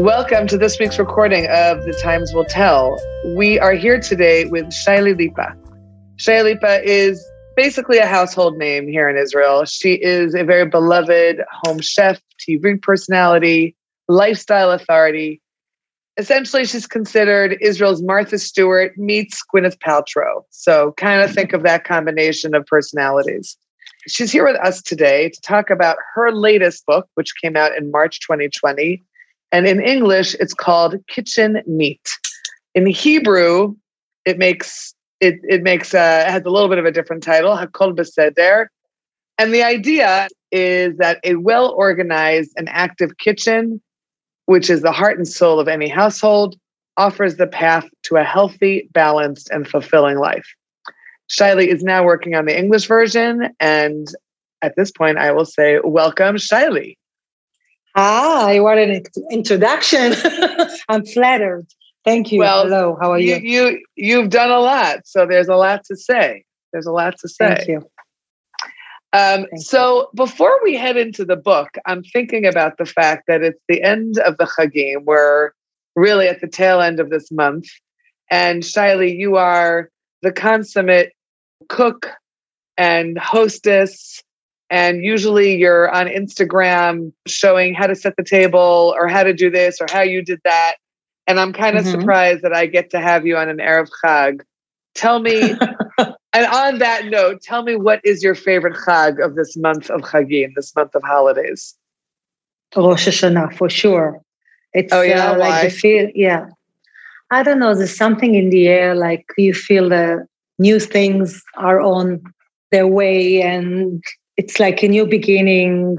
Welcome to this week's recording of The Times Will Tell. We are here today with Shaili Lipa. Shaili Lipa is basically a household name here in Israel. She is a very beloved home chef, TV personality, lifestyle authority. Essentially, she's considered Israel's Martha Stewart meets Gwyneth Paltrow. So, kind of think of that combination of personalities. She's here with us today to talk about her latest book, which came out in March 2020 and in English, it's called Kitchen Neat. In Hebrew, it makes it it makes uh, it has a little bit of a different title, Hakol Beseder. And the idea is that a well organized and active kitchen, which is the heart and soul of any household, offers the path to a healthy, balanced, and fulfilling life. Shaili is now working on the English version. And at this point, I will say, welcome, Shaili. Hi, what an introduction. I'm flattered. Thank you. Well, Hello, how are you? You, you? You've done a lot, so there's a lot to say. There's a lot to say. Thank you. Um, Thank so you. before we head into the book, I'm thinking about the fact that it's the end of the Chagim. We're really at the tail end of this month. And Shaili, you are the consummate cook and hostess and usually you're on Instagram showing how to set the table or how to do this or how you did that. And I'm kind of mm-hmm. surprised that I get to have you on an Erev Chag. Tell me, and on that note, tell me what is your favorite Chag of this month of Chagim, this month of holidays? Rosh Hashanah, for sure. It's oh, yeah, uh, like the feel, yeah. I don't know, there's something in the air, like you feel the new things are on their way and it's like a new beginning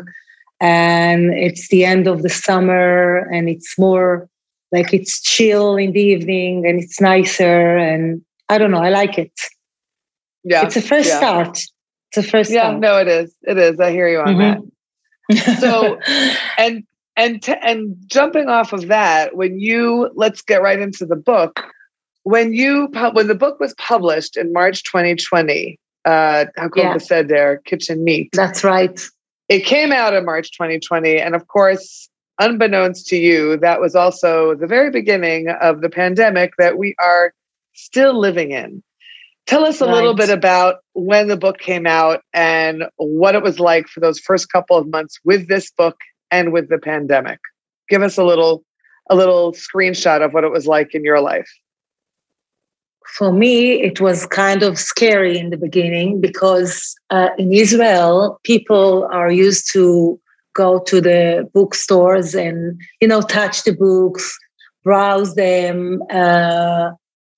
and it's the end of the summer and it's more like it's chill in the evening and it's nicer and I don't know, I like it. Yeah. It's a first yeah. start. It's a first yeah, start. no, it is. It is. I hear you on mm-hmm. that. So and and t- and jumping off of that, when you let's get right into the book. When you when the book was published in March 2020, uh, Hakol yeah. Beseder, Kitchen Neat. That's right. It came out in March 2020. And of course, unbeknownst to you, that was also the very beginning of the pandemic that we are still living in. Tell us a right. little bit about when the book came out and what it was like for those first couple of months with this book and with the pandemic. Give us a little a little screenshot of what it was like in your life for me, it was kind of scary in the beginning because uh, in Israel, people are used to go to the bookstores and you know touch the books, browse them, uh,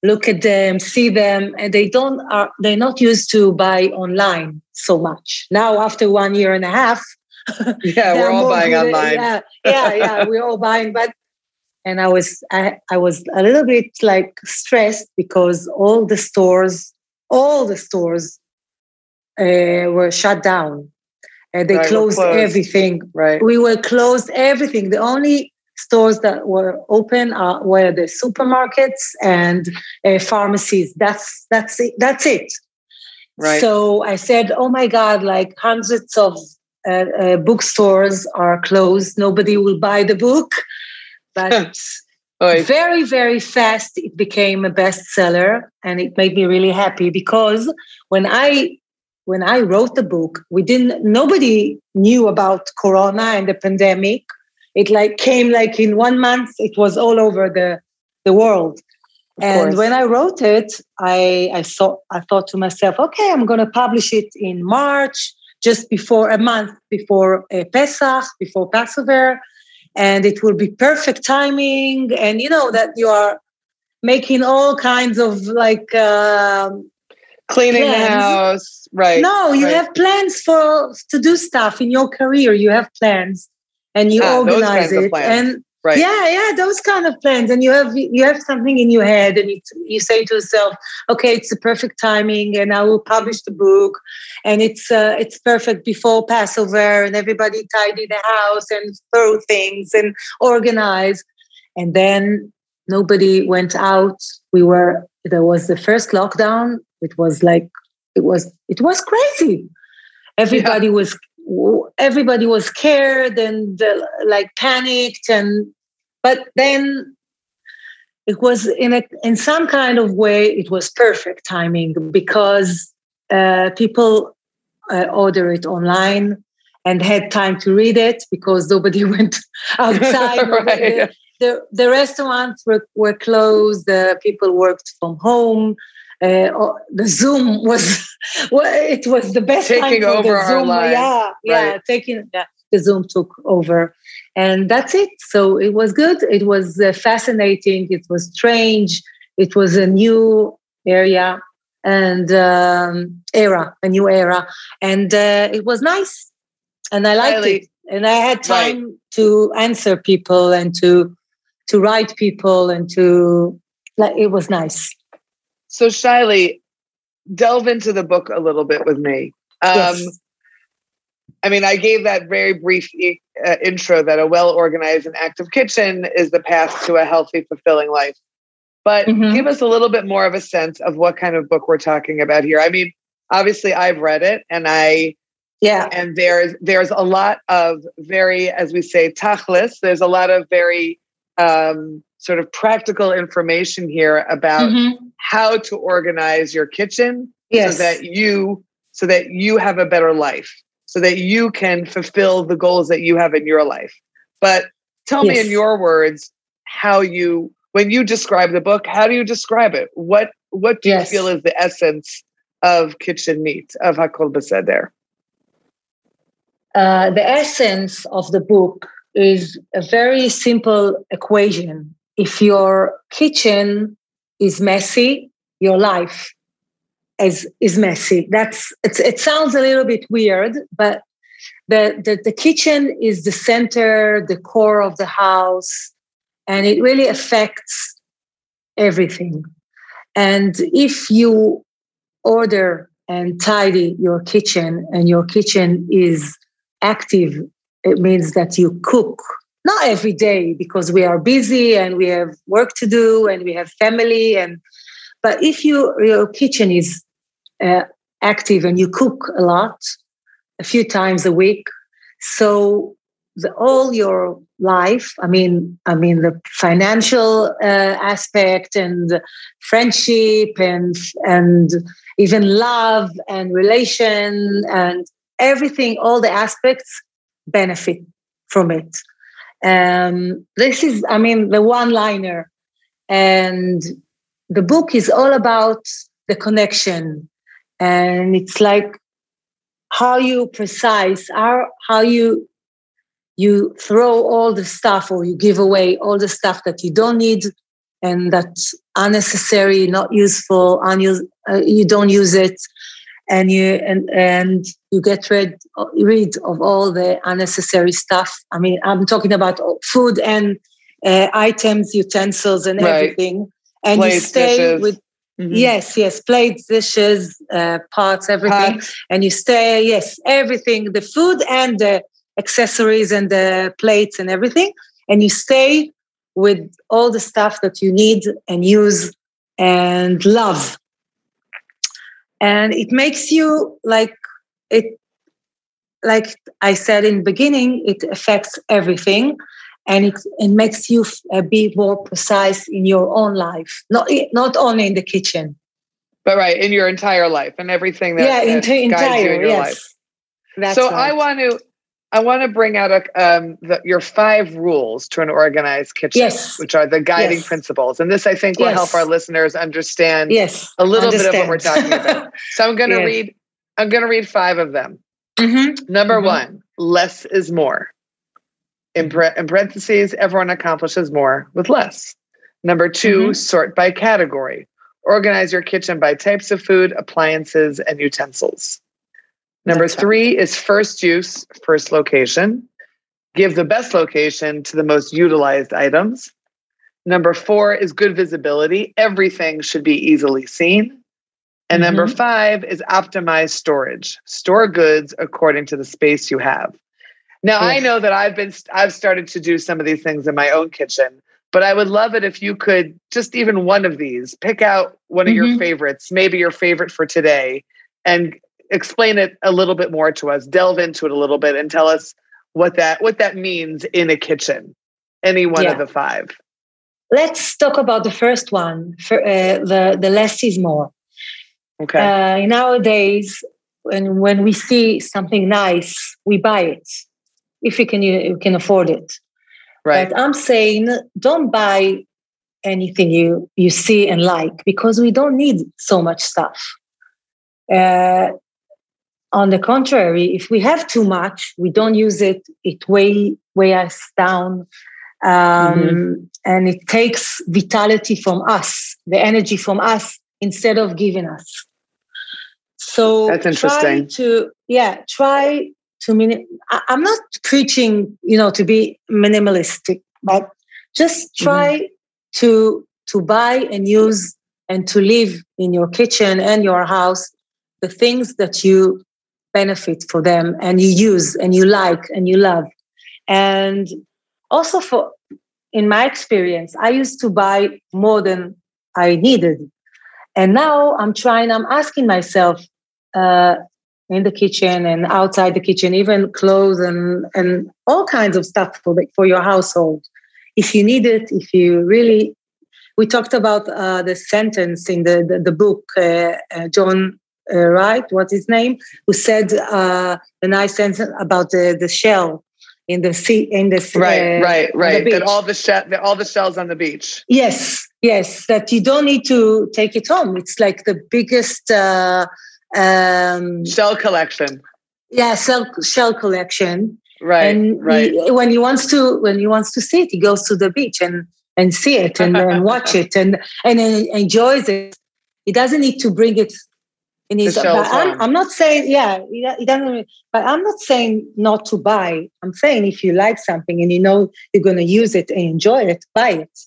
look at them, see them, and they don't are they're not used to buy online so much. Now, after one year and a half, yeah, we're all buying online. Yeah, yeah, yeah, we're all buying, but and I was I, I was a little bit like stressed because all the stores, all the stores uh, were shut down. And they right, closed, closed, everything. Right. We were closed everything. The only stores that were open are, were the supermarkets and uh, pharmacies. That's that's it. That's it. Right. So I said, "Oh my God! Like hundreds of uh, uh, bookstores are closed. Nobody will buy the book." But very very fast it became a bestseller and it made me really happy because when i when i wrote the book we didn't nobody knew about corona and the pandemic. It like came like in one month it was all over the the world. Of and course. when i wrote it i i thought i thought to myself okay i'm going to publish it in march just before a month before uh, pesach before passover and it will be perfect timing and you know that you are making all kinds of like um, cleaning plans. the house right no you right. have plans for to do stuff in your career you have plans and you ah, organize it and Right. Yeah, yeah, those kind of plans, and you have you have something in your head, and you, you say to yourself, "Okay, it's the perfect timing, and I will publish the book, and it's uh, it's perfect before Passover, and everybody tidy the house and throw things and organize." And then nobody went out. We were there was the first lockdown. It was like it was it was crazy. Everybody yeah. was everybody was scared and uh, like panicked and but then it was in a in some kind of way it was perfect timing because uh, people uh, order it online and had time to read it because nobody went outside. right. the, the, the, restaurants were, were closed. The people worked from home. Uh, the Zoom was well, it was the best taking over our Zoom. lives. Yeah, yeah, taking yeah, the Zoom took over, and that's it. So it was good. It was uh, fascinating. It was strange. It was a new area and um, era, a new era, and uh, it was nice, and I liked it. And I had time right. to answer people and to to write people and to like it was nice. So Shaili, delve into the book a little bit with me. Um, yes. I mean, I gave that very brief uh, intro that a well organized and active kitchen is the path to a healthy, fulfilling life. But mm-hmm. give us a little bit more of a sense of what kind of book we're talking about here. I mean, obviously I've read it and I yeah. And there's there's a lot of very, as we say, tachlis. There's a lot of very um, sort of practical information here about mm-hmm. how to organize your kitchen yes. so that you so that you have a better life, so that you can fulfill the goals that you have in your life. But tell yes. me in your words how you when you describe the book, how do you describe it? What what do yes. you feel is the essence of Kitchen Neat of Hakol Beseder? Uh, the essence of the book is a very simple equation. If your kitchen is messy, your life is is messy. That's it sounds a little bit weird, but the, the the kitchen is the center, the core of the house and it really affects everything. And if you order and tidy your kitchen and your kitchen is active, it means that you cook. Not every day because we are busy and we have work to do and we have family and but if you your kitchen is uh, active and you cook a lot a few times a week so the, all your life i mean i mean the financial uh, aspect and friendship and and even love and relation and everything all the aspects benefit from it um, this is i mean the one liner and the book is all about the connection. And it's like how you precise how, how you you throw all the stuff or you give away all the stuff that you don't need and that's unnecessary not useful unused uh, you don't use it and you and and you get rid rid of all the unnecessary stuff i mean i'm talking about food and uh, items utensils and right. everything and Plates, you stay dishes. with Mm-hmm. Yes, yes, plates, dishes, uh, pots, everything, Pots. and you stay. Yes, everything, the food and the accessories and the plates and everything and you stay with all the stuff that you need and use and love and it makes you like it like i said in the beginning it affects everything and it, it makes you uh, be more precise in your own life not not only in the kitchen but right in your entire life and everything that, yeah, that entire, you in your yes. life That's so right. I want to I want to bring out a, um, the, your five rules to an organized kitchen, yes. which are the guiding yes. principles. And this, I think, will yes. help our listeners understand yes. a little understand. bit of what we're talking about. so I'm going to read. I'm going to read five of them. Mm-hmm. Number mm-hmm. one: less is more. In, pre- in parentheses, everyone accomplishes more with less. Number 2 mm-hmm. sort by category. Organize your kitchen by types of food, appliances, and utensils. Number three is first use, first location. Give the best location to the most utilized items. Number four is good visibility. Everything should be easily seen. And mm-hmm. number five is optimize storage. Store goods according to the space you have. Now I know that I've been I've started to do some of these things in my own kitchen, but I would love it if you could just even one of these pick out one of mm-hmm. your favorites, maybe your favorite for today, and explain it a little bit more to us delve into it a little bit and tell us what that what that means in a kitchen any one yeah. of the five. Let's talk about the first one. For, uh, the the less is more. Okay. Uh, nowadays, when when we see something nice, we buy it if we can you can afford it. Right. But I'm saying don't buy anything you you see and like because we don't need so much stuff. Uh, on the contrary, if we have too much, we don't use it. It weigh weigh us down, um, mm-hmm. and it takes vitality from us, the energy from us, instead of giving us. So that's interesting. to yeah, try to mean. I'm not preaching, you know, to be minimalistic, but just try mm-hmm. to to buy and use and to live in your kitchen and your house the things that you benefit for them and you use and you like and you love. And also for in my experience i used to buy more than i needed. And now i'm trying i'm asking myself uh, in the kitchen and outside the kitchen even clothes and and all kinds of stuff for the, for your household. If you need it if you really we talked about uh, the sentence in the the, the book uh, uh john uh, right? What's his name? Who said uh, the nice sentence about the, the shell in the sea in the right, uh, right, right. That all the shell, all the shells on the beach. Yes, yes. That you don't need to take it home. It's like the biggest uh, um, shell collection. Yeah, shell shell collection. Right, and right. He, when he wants to, when he wants to see it, he goes to the beach and and see it and, and watch it and and enjoys it. He doesn't need to bring it in his I'm, I'm, not saying yeah he doesn't but i'm not saying not to buy. I'm saying if you like something and you know you're going to use it and enjoy it buy it.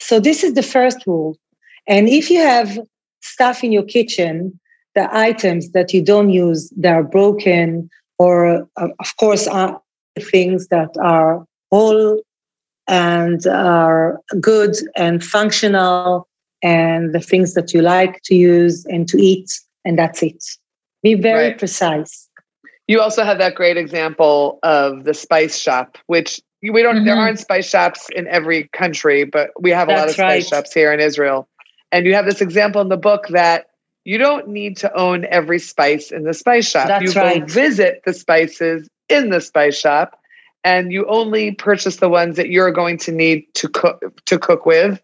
So this is the first rule. And if you have stuff in your kitchen the items that you don't use that are broken or uh, of course are things that are whole and are good and functional and the things that you like to use and to eat and that's it. Be very right. precise. You also have that great example of the spice shop, which we don't, mm-hmm. there aren't spice shops in every country, but we have a that's lot of spice right. shops here in Israel. And you have this example in the book that you don't need to own every spice in the spice shop. That's you right. go visit the spices in the spice shop and you only purchase the ones that you're going to need to cook to cook with.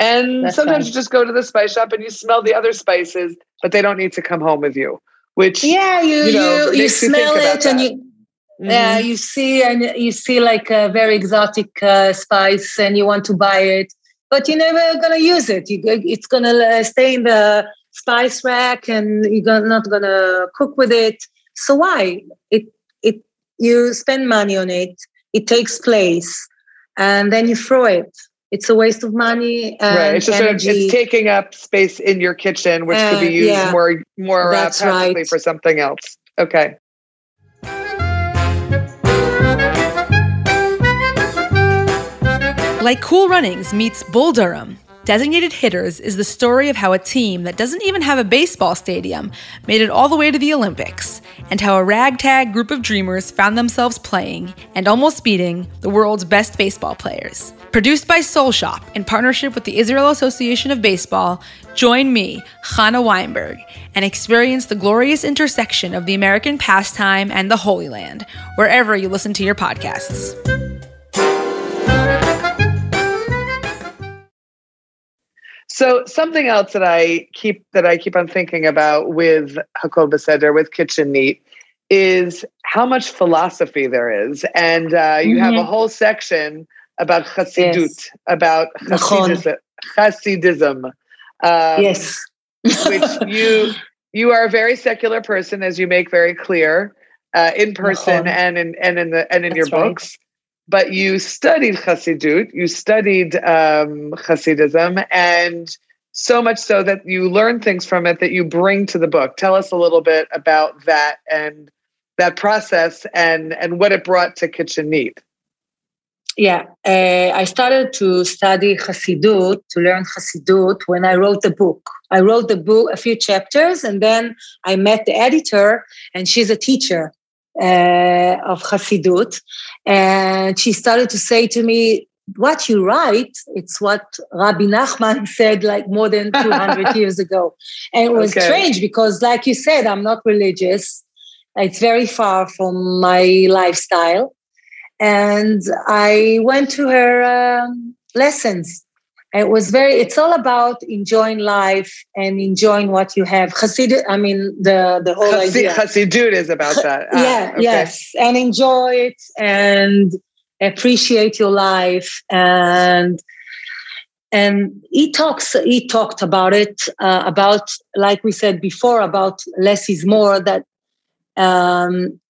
And That's sometimes you just go to the spice shop and you smell the other spices but they don't need to come home with you. Which yeah, you you know, you, you smell it and you mm-hmm. yeah you see and you see like a very exotic uh, spice and you want to buy it, but you're never gonna use it. You, it's gonna uh, stay in the spice rack and you're not gonna cook with it. So why it it you spend money on it? It takes place, and then you throw it it's a waste of money right it's just energy. Sort of, it's taking up space in your kitchen which uh, could be uh, used yeah, more more uh, right. for something else. Okay. Like cool runnings meets bull durham. Designated Hitters is the story of how a team that doesn't even have a baseball stadium made it all the way to the Olympics, and how a ragtag group of dreamers found themselves playing and almost beating the world's best baseball players. Produced by Soul Shop in partnership with the Israel Association of Baseball, join me, Chana Weinberg, and experience the glorious intersection of the American pastime and the Holy Land, wherever you listen to your podcasts. So something else that I keep that I keep on thinking about with Hakol Beseder, with Kitchen Neat, is how much philosophy there is, and uh, you mm-hmm. have a mm-hmm. whole section about Chassidut, yes. about Hasidism. Hasidism um, yes, which you you are a very secular person, as you make very clear uh, in person and in and in the and in That's your books but you studied Hasidut, you studied um, Hasidism, and so much so that you learn things from it that you bring to the book. Tell us a little bit about that and that process and and what it brought to Kitchen Neat. Yeah, uh, I started to study Hasidut, to learn Hasidut when I wrote the book. I wrote the book, a few chapters, and then I met the editor, and she's a teacher uh, of Hasidut. And she started to say to me, what you write, it's what Rabbi Nachman said like more than 200 years ago. And it was okay. strange because, like you said, I'm not religious. It's very far from my lifestyle. And I went to her um, lessons. It was very, it's all about enjoying life and enjoying what you have. Chassid, I mean, the, the whole Chassid, idea. Chassidut is about that. Ah, yeah, okay. yes. And enjoy it and appreciate your life and and he talks he talked about it uh, about like we said before about less is more that um,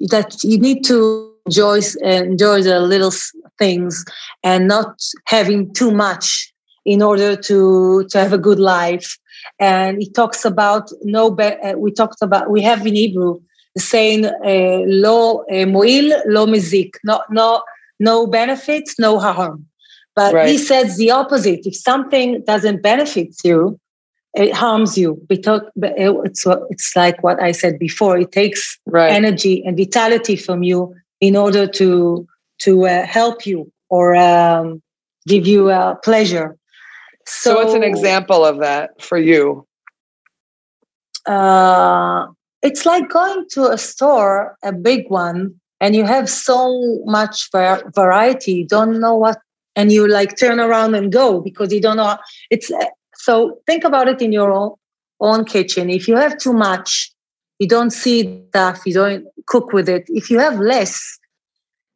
that you need to enjoy enjoy the little things and not having too much in order to to have a good life and he talks about no be- uh, we talked about we have in hebrew the saying uh, lo uh, moil lo mezik no no no benefits, no harm. But right. he says the opposite. If something doesn't benefit you, it harms you. Because it's it's like what I said before. It takes right. energy and vitality from you in order to to uh, help you or um, give you uh, pleasure. So, so, what's an example of that for you? Uh, it's like going to a store, a big one, and you have so much variety you don't know what and you like turn around and go because you don't know it's so think about it in your own, own kitchen if you have too much you don't see stuff you don't cook with it if you have less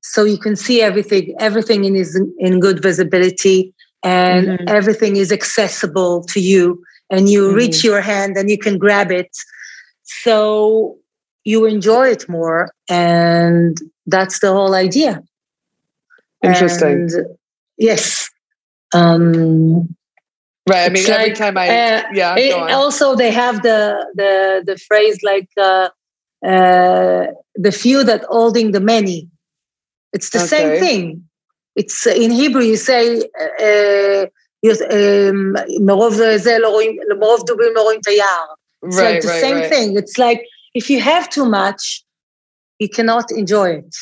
so you can see everything everything in is in good visibility and mm-hmm. everything is accessible to you and you mm-hmm. reach your hand and you can grab it so you enjoy it more and that's the whole idea interesting and, yes um right i mean every like, time i uh, yeah it, also they have the the the phrase like uh, uh the few that holding the many it's the okay. same thing it's in hebrew you say uh, מרוב זה לא רואים, מרוב דובים לא רואים את היער. It's right, like the right, same right. thing. It's like if you have too much, you cannot enjoy it.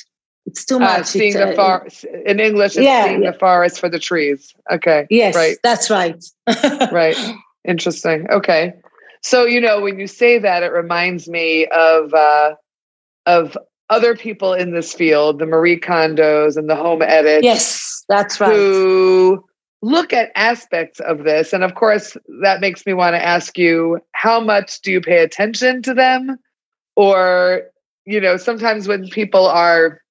It's too ah, much. Uh, seeing it's, the far in English, it's yeah, seeing yeah. the forest for the trees. Okay. Yes, right. That's right. right. Interesting. Okay. So you know, when you say that, it reminds me of uh, of other people in this field, the Marie Kondos and the home edit. Yes, that's right. Who look at aspects of this, and of course, that makes me want to ask you: How much do you pay attention to them? or you know sometimes when people are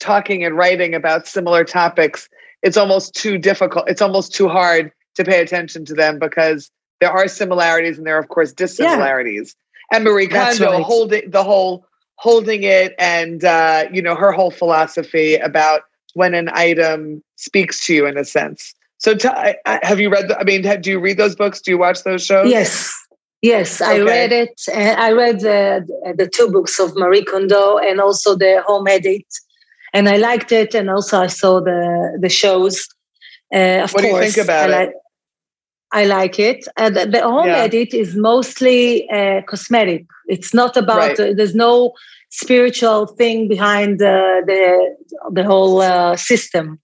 talking and writing about similar topics it's almost too difficult it's almost too hard to pay attention to them because there are similarities and there are of course dissimilarities yeah. and marie kondo right. holding the whole holding it and uh, you know her whole philosophy about when an item speaks to you in a sense so t- have you read the, i mean do you read those books do you watch those shows yes Yes, okay. I read it. I read the, the two books of Marie Kondo and also the Home Edit, and I liked it. And also I saw the the shows. Uh, of what course, do you think about I it? I like it. Uh, the, the, Home yeah. Edit is mostly uh, cosmetic. It's not about. Right. Uh, there's no spiritual thing behind the the, the whole uh, system.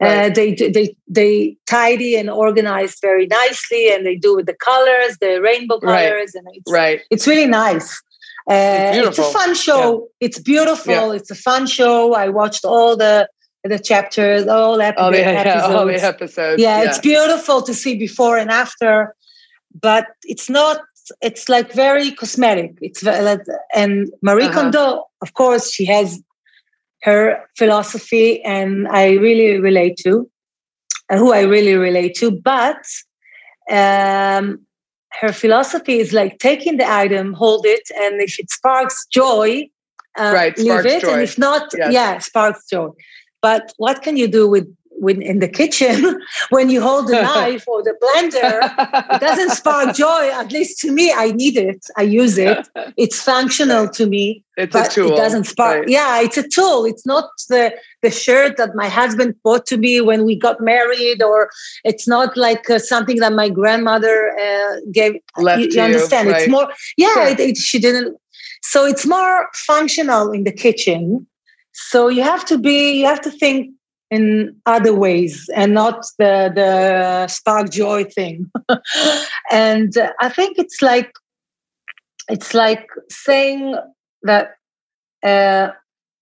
Right. Uh, they they they tidy and organize very nicely, and they do with the colors, the rainbow colors, right. and it's right. It's really nice. Uh, it's, it's, a fun show. Yeah. It's beautiful. Yeah. It's a fun show. I watched all the the chapters, all, epi- all, the, episodes. all the episodes. Yeah, yeah, it's beautiful to see before and after, but it's not. It's like very cosmetic. It's and Marie uh-huh. Kondo, of course, she has her philosophy and I really relate to, uh, who I really relate to. But um, her philosophy is like taking the item, hold it, and if it sparks joy, uh, right, leave it. Joy. And if not, yes. yeah, sparks joy. But what can you do with when in the kitchen when you hold the knife or the blender it doesn't spark joy at least to me i need it i use it it's functional right. to me it's but a tool it doesn't spark right. yeah it's a tool it's not the the shirt that my husband bought to me when we got married or it's not like uh, something that my grandmother uh, gave Left you, you understand right. it's more yeah it, it, she didn't so it's more functional in the kitchen so you have to be you have to think in other ways and not the the spark joy thing. And i think it's like it's like saying that uh,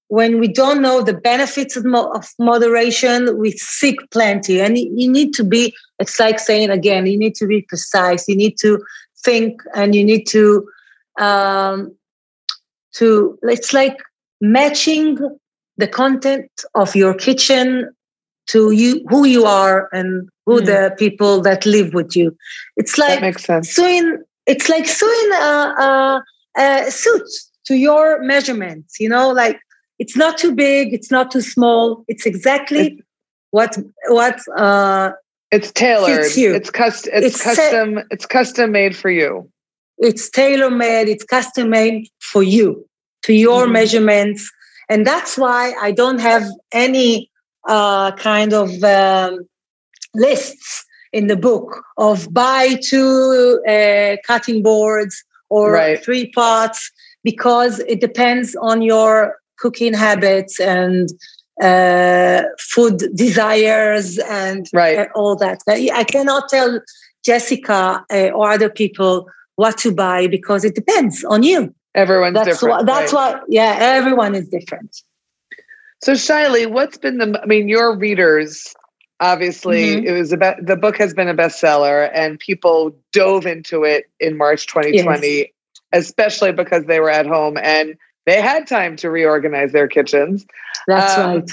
when we don't know the benefits of, mo- of, moderation we seek plenty. And you need to be it's like saying again you need to be precise. You need to think and you need to um, to it's like matching the content of your kitchen to you who you are and who mm. the people that live with you it's like that makes sense. sewing it's like sewing a, a, a suit to your measurements you know like it's not too big it's not too small it's exactly it's, what what uh it's tailored it's custom it's, it's custom it's custom made for you it's tailor made it's custom made for you to your mm-hmm. measurements and that's why i don't have any uh kind of um, lists in the book of buy two uh, cutting boards or right. three pots because it depends on your cooking habits and uh, food desires and right. all that. I cannot tell Jessica uh, or other people what to buy because it depends on you. Everyone's that's different. What, that's right. what, yeah, everyone is different. So, Shaili, what's been the, I mean, your readers, obviously, mm-hmm. it was about, the book has been a bestseller and people dove into it in March 2020, yes. especially because they were at home. And they had time to reorganize their kitchens. That's um, right.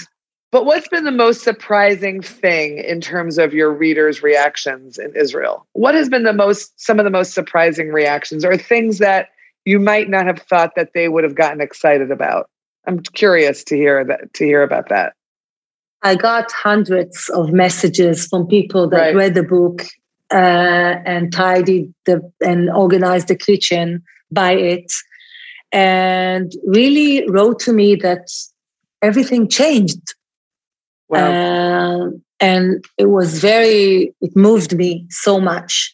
But what's been the most surprising thing in terms of your readers' reactions in Israel? What has been the most some of the most surprising reactions or things that you might not have thought that they would have gotten excited about? I'm curious to hear that to hear about that. I got hundreds of messages from people that right. read the book uh, and tidied the and organized the kitchen by it and really wrote to me that everything changed. Wow. Uh, and it was very, it moved me so much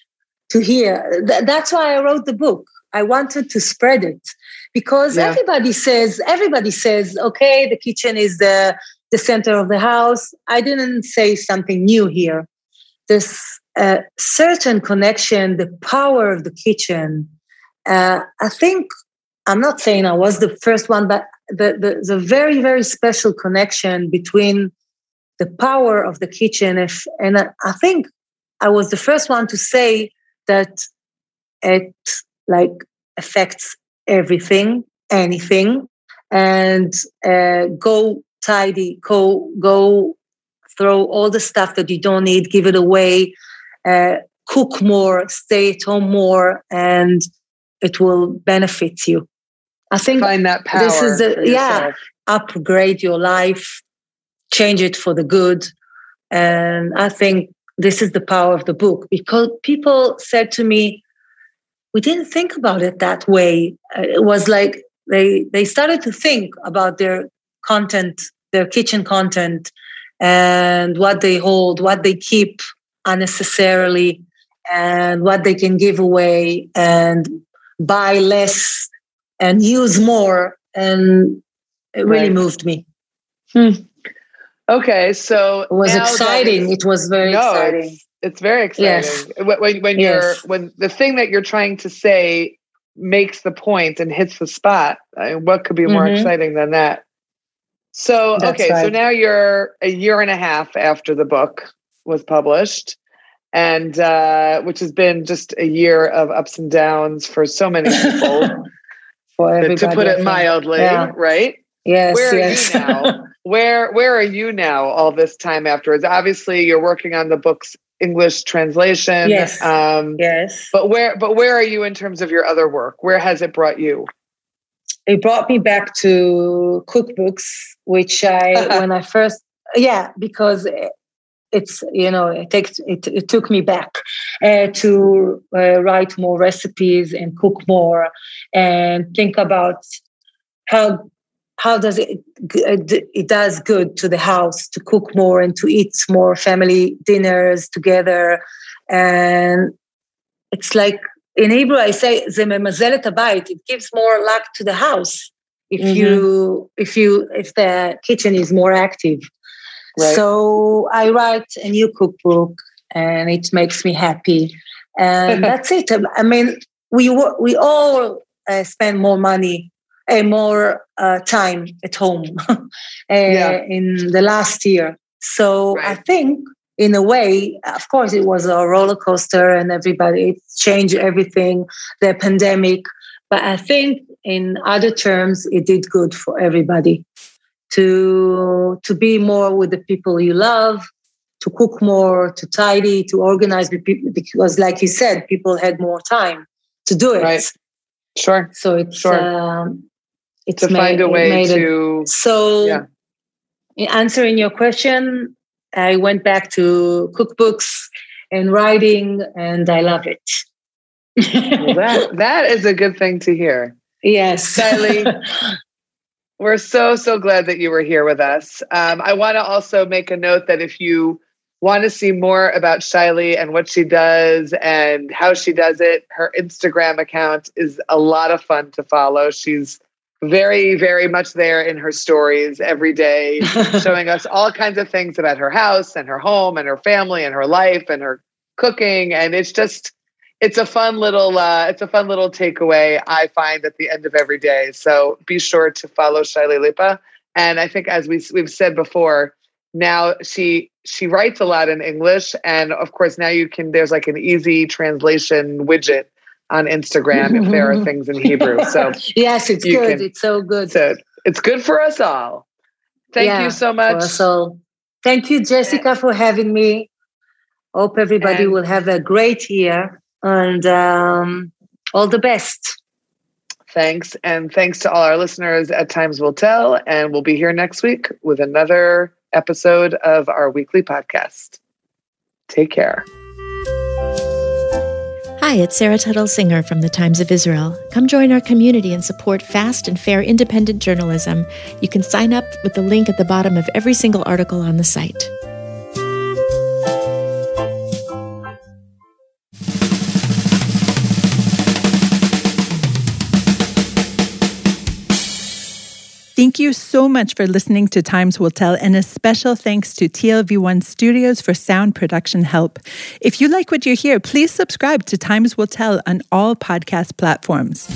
to hear. Th- that's why I wrote the book. I wanted to spread it because yeah. everybody says, everybody says, okay, the kitchen is the, the center of the house. I didn't say something new here. This uh, certain connection, the power of the kitchen. Uh, I think I'm not saying I was the first one, but the, the, the very, very special connection between the power of the kitchen. If, and I, I think I was the first one to say that it like affects everything, anything, and uh, go tidy, go go throw all the stuff that you don't need, give it away, uh, cook more, stay at home more, and it will benefit you. I think find that power. This is a, yeah, upgrade your life, change it for the good, and I think this is the power of the book because people said to me, "We didn't think about it that way." Uh, it was like they they started to think about their content, their kitchen content, and what they hold, what they keep unnecessarily, and what they can give away and buy less and use more and it really right. moved me hmm. okay so it was exciting it was very no, exciting it's, very exciting yes. when, when yes. you're when the thing that you're trying to say makes the point and hits the spot I mean, what could be more mm-hmm. exciting than that so That's okay right. so now you're a year and a half after the book was published and uh, which has been just a year of ups and downs for so many people for. To put it mildly, yeah. right? Yes. Where yes. are you now? where Where are you now? All this time afterwards. Obviously, you're working on the book's English translation. Yes. Um, yes. But where But where are you in terms of your other work? Where has it brought you? It brought me back to cookbooks, which I when I first yeah because it's you know it takes it, it took me back uh, to uh, write more recipes and cook more and think about how how does it it does good to the house to cook more and to eat more family dinners together and it's like in Hebrew I say zememazel et it gives more luck to the house if mm-hmm. you if you if the kitchen is more active Right. So I write a new cookbook and it makes me happy. And that's it. I mean, we, we all uh, spend more money uh, more uh, time at home uh, yeah. in the last year. So right. I think, in a way, of course, it was a roller coaster and everybody, it changed everything, the pandemic. But I think, in other terms, it did good for everybody to to be more with the people you love to cook more to tidy to organize because like you said people had more time to do it right sure so it's sure. Um, it's to made, find a way to it, so yeah. in answering your question i went back to cookbooks and writing and i love it well, that, that is a good thing to hear yes Sally, we're so, so glad that you were here with us. Um, I want to also make a note that if you want to see more about Shaili and what she does and how she does it, her Instagram account is a lot of fun to follow. She's very, very much there in her stories every day, showing us all kinds of things about her house and her home and her family and her life and her cooking. And it's just, it's a fun little uh, it's a fun little takeaway I find at the end of every day. So be sure to follow Shaili Lipa. And I think as we we've said before, now she she writes a lot in English, and of course now you can there's like an easy translation widget on Instagram if there are things in Hebrew. So yes, it's good. Can, it's so good. So it's good for us all. Thank yeah, you so much. So thank you, Jessica, for having me. Hope everybody and, will have a great year and um, all the best. Thanks. And thanks to all our listeners at Times Will Tell. And we'll be here next week with another episode of our weekly podcast. Take care. Hi, it's Sarah Tuttle Singer from the Times of Israel. Come join our community and support fast and fair independent journalism. You can sign up with the link at the bottom of every single article on the site. Thank you so much for listening to Times Will Tell, and a special thanks to TLV1 Studios for sound production help. If you like what you hear, please subscribe to Times Will Tell on all podcast platforms.